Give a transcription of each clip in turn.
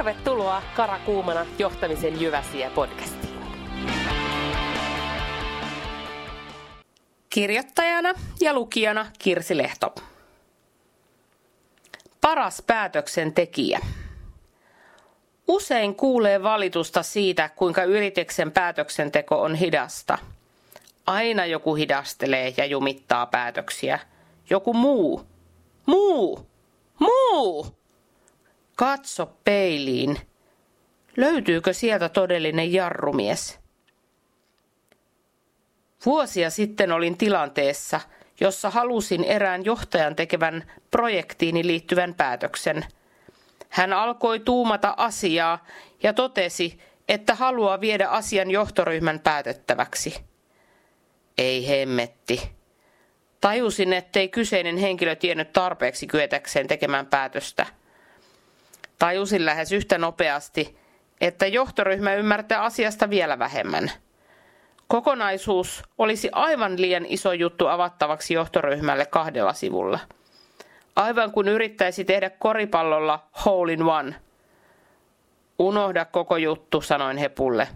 Tervetuloa Karakuumana johtamisen Jyväsiä podcastiin. Kirjoittajana ja lukijana Kirsi Lehto. Paras päätöksentekijä. Usein kuulee valitusta siitä, kuinka yrityksen päätöksenteko on hidasta. Aina joku hidastelee ja jumittaa päätöksiä. Joku muu. Muu! Muu! Katso peiliin. Löytyykö sieltä todellinen jarrumies? Vuosia sitten olin tilanteessa, jossa halusin erään johtajan tekevän projektiini liittyvän päätöksen. Hän alkoi tuumata asiaa ja totesi, että haluaa viedä asian johtoryhmän päätettäväksi. Ei hemmetti. Tajusin, ettei kyseinen henkilö tiennyt tarpeeksi kyetäkseen tekemään päätöstä – Tajusin lähes yhtä nopeasti, että johtoryhmä ymmärtää asiasta vielä vähemmän. Kokonaisuus olisi aivan liian iso juttu avattavaksi johtoryhmälle kahdella sivulla. Aivan kun yrittäisi tehdä koripallolla hole in one. Unohda koko juttu, sanoin Hepulle.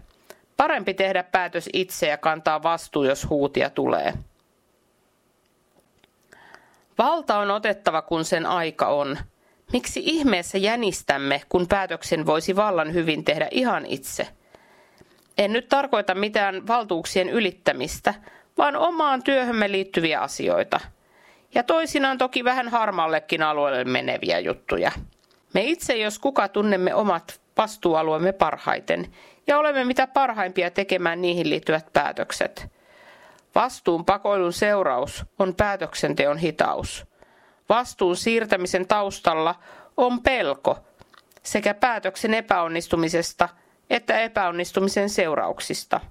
Parempi tehdä päätös itse ja kantaa vastuu, jos huutia tulee. Valta on otettava, kun sen aika on – Miksi ihmeessä jänistämme, kun päätöksen voisi vallan hyvin tehdä ihan itse? En nyt tarkoita mitään valtuuksien ylittämistä, vaan omaan työhömme liittyviä asioita. Ja toisinaan toki vähän harmallekin alueelle meneviä juttuja. Me itse, jos kuka, tunnemme omat vastuualueemme parhaiten ja olemme mitä parhaimpia tekemään niihin liittyvät päätökset. Vastuun pakoilun seuraus on päätöksenteon hitaus – Vastuun siirtämisen taustalla on pelko sekä päätöksen epäonnistumisesta että epäonnistumisen seurauksista.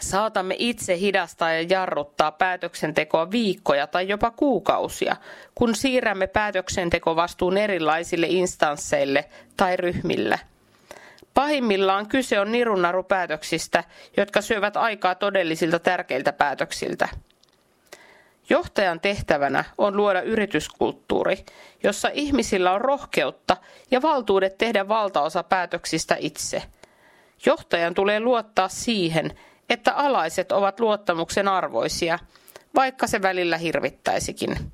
Saatamme itse hidastaa ja jarruttaa päätöksentekoa viikkoja tai jopa kuukausia, kun siirrämme päätöksentekovastuun erilaisille instansseille tai ryhmille. Pahimmillaan kyse on nirunarupäätöksistä, jotka syövät aikaa todellisilta tärkeiltä päätöksiltä. Johtajan tehtävänä on luoda yrityskulttuuri, jossa ihmisillä on rohkeutta ja valtuudet tehdä valtaosa päätöksistä itse. Johtajan tulee luottaa siihen, että alaiset ovat luottamuksen arvoisia, vaikka se välillä hirvittäisikin.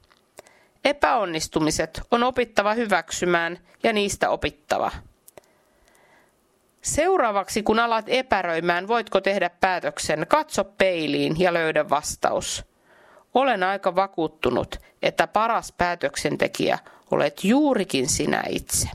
Epäonnistumiset on opittava hyväksymään ja niistä opittava. Seuraavaksi kun alat epäröimään, voitko tehdä päätöksen, katso peiliin ja löydä vastaus. Olen aika vakuuttunut, että paras päätöksentekijä olet juurikin sinä itse.